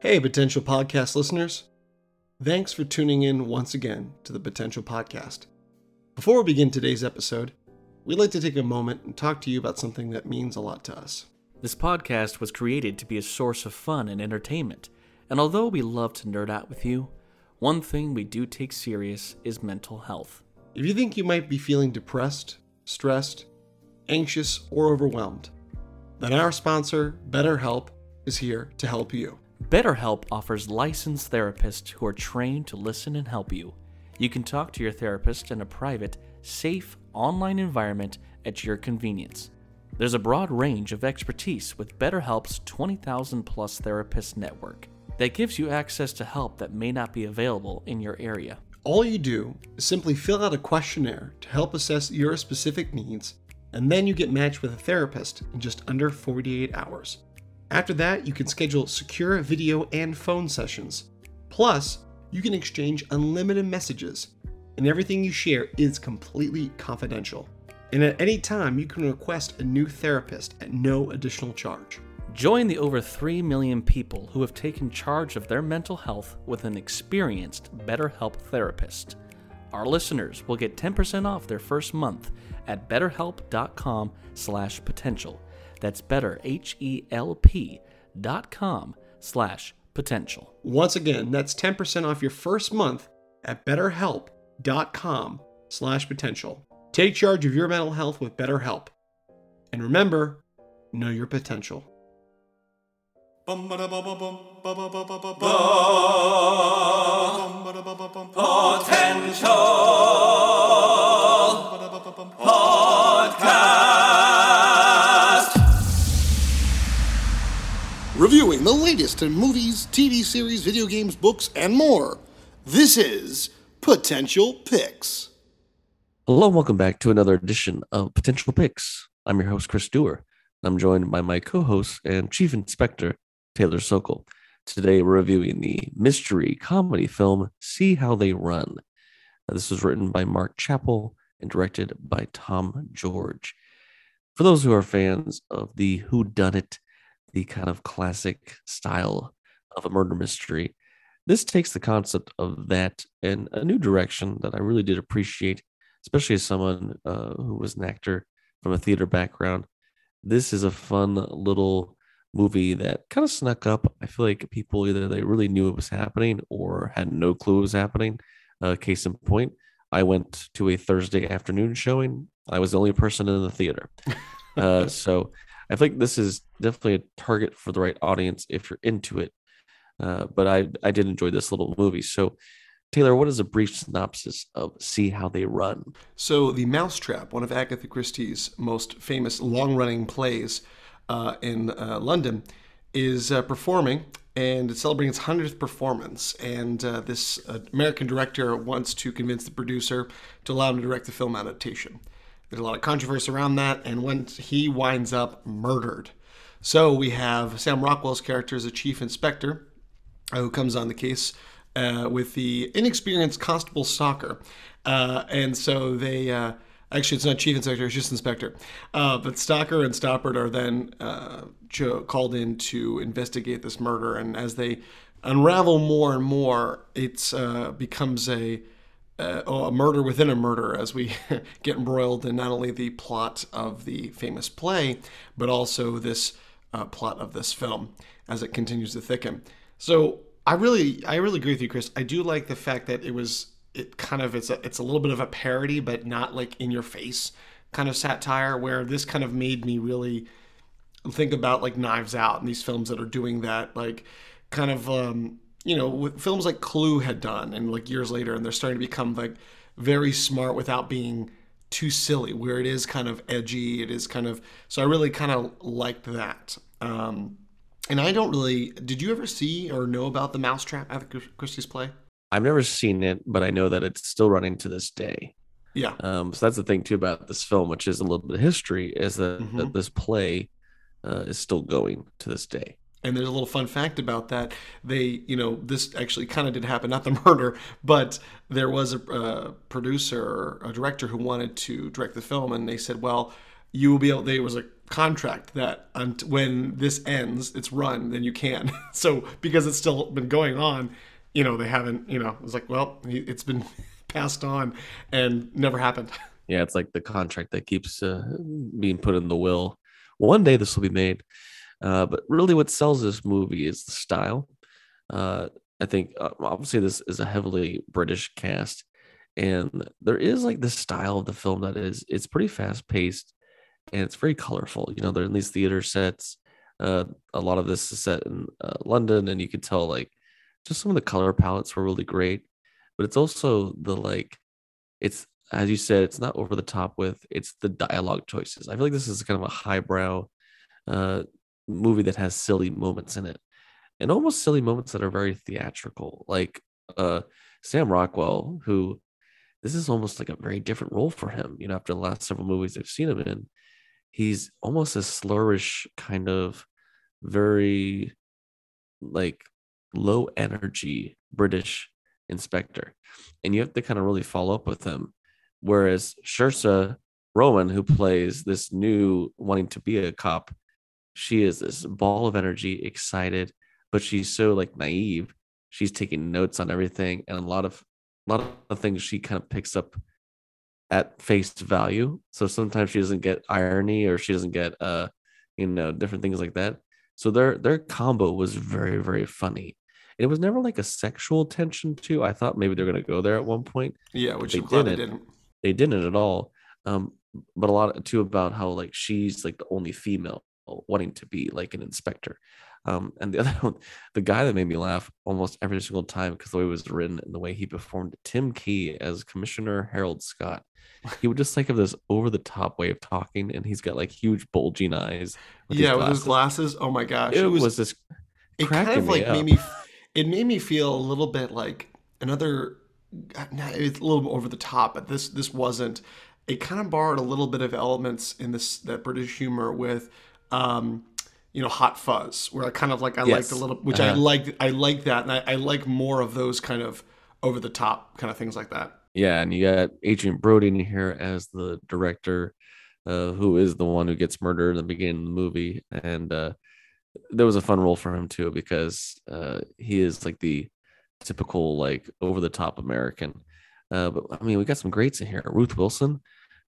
Hey, potential podcast listeners. Thanks for tuning in once again to the Potential Podcast. Before we begin today's episode, we'd like to take a moment and talk to you about something that means a lot to us. This podcast was created to be a source of fun and entertainment, and although we love to nerd out with you, one thing we do take serious is mental health. If you think you might be feeling depressed, stressed, anxious, or overwhelmed, then our sponsor, BetterHelp, is here to help you. BetterHelp offers licensed therapists who are trained to listen and help you. You can talk to your therapist in a private, safe, online environment at your convenience. There's a broad range of expertise with BetterHelp's 20,000 plus therapist network that gives you access to help that may not be available in your area. All you do is simply fill out a questionnaire to help assess your specific needs, and then you get matched with a therapist in just under 48 hours. After that, you can schedule secure video and phone sessions. Plus, you can exchange unlimited messages, and everything you share is completely confidential. And at any time, you can request a new therapist at no additional charge. Join the over 3 million people who have taken charge of their mental health with an experienced BetterHelp therapist. Our listeners will get 10% off their first month at betterhelp.com/potential. That's better H E L P dot com slash potential. Once again, that's 10% off your first month at betterhelp.com slash potential. Take charge of your mental health with BetterHelp. And remember, know your potential. Reviewing the latest in movies, TV series, video games, books, and more. This is Potential Picks. Hello and welcome back to another edition of Potential Picks. I'm your host, Chris Dewar. I'm joined by my co-host and chief inspector, Taylor Sokol. Today we're reviewing the mystery comedy film See How They Run. Now, this was written by Mark Chappell and directed by Tom George. For those who are fans of the Who Done It, the kind of classic style of a murder mystery, this takes the concept of that in a new direction that I really did appreciate, especially as someone uh, who was an actor from a theater background. This is a fun little movie that kind of snuck up. I feel like people either they really knew it was happening or had no clue it was happening. Uh, case in point, I went to a Thursday afternoon showing. I was the only person in the theater. Uh, so I think this is definitely a target for the right audience if you're into it. Uh, but I, I did enjoy this little movie. So, Taylor, what is a brief synopsis of See How They Run? So, The Mousetrap, one of Agatha Christie's most famous long running plays uh, in uh, London, is uh, performing and it's celebrating its 100th performance. And uh, this uh, American director wants to convince the producer to allow him to direct the film adaptation. There's a lot of controversy around that, and when he winds up murdered. So we have Sam Rockwell's character as a chief inspector uh, who comes on the case uh, with the inexperienced constable Stalker. Uh, and so they, uh, actually, it's not chief inspector, it's just inspector. Uh, but Stalker and Stoppard are then uh, called in to investigate this murder. And as they unravel more and more, it becomes a uh, a murder within a murder as we get embroiled in not only the plot of the famous play, but also this uh, plot of this film as it continues to thicken. So I really, I really agree with you, Chris. I do like the fact that it was, it kind of, it's a, it's a little bit of a parody, but not like in your face kind of satire. Where this kind of made me really think about like Knives Out and these films that are doing that, like kind of. um you know, with films like Clue had done, and like years later, and they're starting to become like very smart without being too silly, where it is kind of edgy. It is kind of so. I really kind of liked that. Um, and I don't really. Did you ever see or know about the Mousetrap Agatha Christie's play? I've never seen it, but I know that it's still running to this day. Yeah. Um, so that's the thing too about this film, which is a little bit of history, is that, mm-hmm. that this play uh, is still going to this day. And there's a little fun fact about that. They, you know, this actually kind of did happen, not the murder, but there was a, a producer or a director who wanted to direct the film, and they said, well, you will be able. There was a contract that when this ends, it's run, then you can. so because it's still been going on, you know, they haven't. You know, it's like, well, it's been passed on and never happened. Yeah, it's like the contract that keeps uh, being put in the will. One day this will be made. Uh, but really, what sells this movie is the style. Uh, I think uh, obviously this is a heavily British cast, and there is like the style of the film that is it's pretty fast paced and it's very colorful. You know, there are these theater sets. Uh, a lot of this is set in uh, London, and you could tell like just some of the color palettes were really great. But it's also the like, it's as you said, it's not over the top with it's the dialogue choices. I feel like this is kind of a highbrow uh, movie that has silly moments in it, and almost silly moments that are very theatrical. Like uh, Sam Rockwell, who this is almost like a very different role for him. You know, after the last several movies I've seen him in, he's almost a slurish kind of very like low energy British inspector. And you have to kind of really follow up with him. Whereas Saoirse Ronan, who plays this new wanting to be a cop, she is this ball of energy, excited, but she's so like naive. She's taking notes on everything, and a lot of a lot of things she kind of picks up at face value. So sometimes she doesn't get irony or she doesn't get uh you know different things like that. So their their combo was very very funny. It was never like a sexual tension too. I thought maybe they're gonna go there at one point. Yeah, which they glad they didn't. didn't. They didn't at all. Um, but a lot too about how like she's like the only female wanting to be like an inspector. Um, and the other one, the guy that made me laugh almost every single time because the way it was written and the way he performed, Tim Key as Commissioner Harold Scott. He would just like have this over the top way of talking, and he's got like huge bulging eyes. these yeah, with his glasses. Oh my gosh, It, was, this. it kind of like up. made me it made me feel a little bit like another nah, it's a little bit over the top but this this wasn't it kind of borrowed a little bit of elements in this that british humor with um you know hot fuzz where i kind of like i liked Yes. a little which i Uh-huh. like i like that and I, I like more of those kind of over the top kind of things like that Yeah, and you got Adrien Brody in here as the director, uh, who is the one who gets murdered in the beginning of the movie, and uh, there was a fun role for him too because uh, he is like the typical like over the top American. Uh, but I mean, we got some greats in here. Ruth Wilson,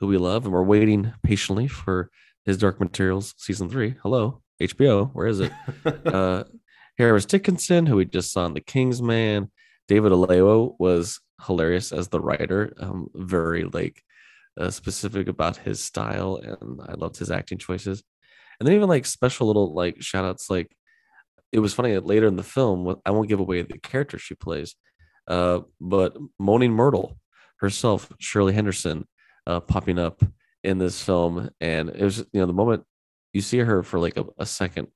who we love, and we're waiting patiently for his Dark Materials season three. Hello, HBO, where is it? uh, Harris Dickinson, who we just saw in The King's Man. David Oyelowo was hilarious as the writer, um, very like uh, specific about his style, and I loved his acting choices. And then even like special little like shout outs, like it was funny that later in the film, I won't give away the character she plays, uh, but Moaning Myrtle herself, Shirley Henderson, uh, popping up in this film, and it was you know the moment you see her for like a, a second,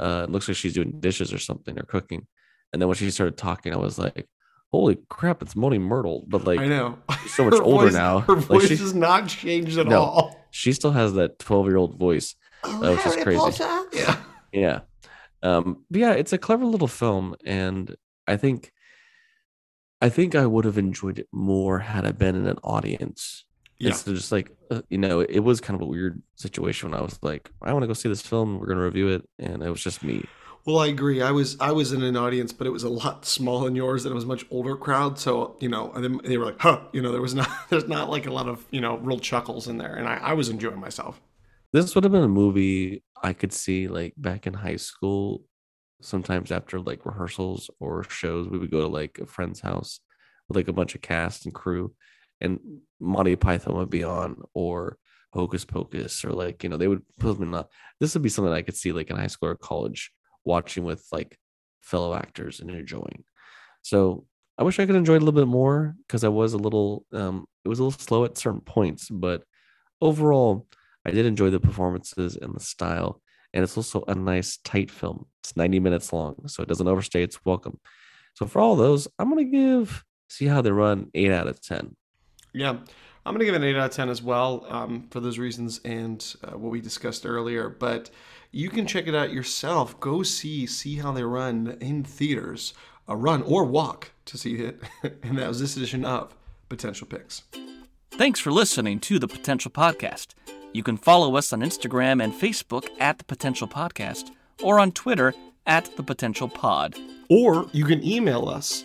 uh, it looks like she's doing dishes or something or cooking, and then when she started talking, I was like, "Holy crap, it's Moaning Myrtle!" But like i know so much Her older voice- now. her Like, voice she- has not changed at No. all she still has that twelve year old voice. oh, which is crazy. Potter. yeah Yeah. Um, but yeah, it's a clever little film, and I think I think I would have enjoyed it more had I been in an audience. Yeah. Instead just like uh, you know, it was kind of a weird situation when I was like, I want to go see this film, we're gonna review it, and it was just me. Well, I agree. I was I was in an audience, but it was a lot smaller than yours, and it was a much older crowd. So you know, and then they were like, "Huh," you know, there was not there's not like a lot of you know real chuckles in there, and I, I was enjoying myself. This would have been a movie I could see like back in high school. Sometimes after like rehearsals or shows, we would go to like a friend's house with like a bunch of cast and crew, and Monty Python would be on, or Hocus Pocus, or like you know they would put them in. A, this would be something I could see like in high school or college, watching with like fellow actors and enjoying. So I wish I could enjoy it a little bit more because I was a little, um, it was a little slow at certain points, but overall, I did enjoy the performances and the style. And it's also a nice, tight film. It's 90 minutes long, so it doesn't overstay its welcome. So for all those, I'm going to give See How They Run 8 out of 10. Yeah, I'm gonna give it an eight out of ten as well um, for those reasons and uh, what we discussed earlier. But you can check it out yourself. Go see see how they run in theaters, uh, run or walk to see it. and that was this edition of Potential Picks. Thanks for listening to the Potential Podcast. You can follow us on Instagram and Facebook at The Potential Podcast or on Twitter at The Potential Pod. Or you can email us.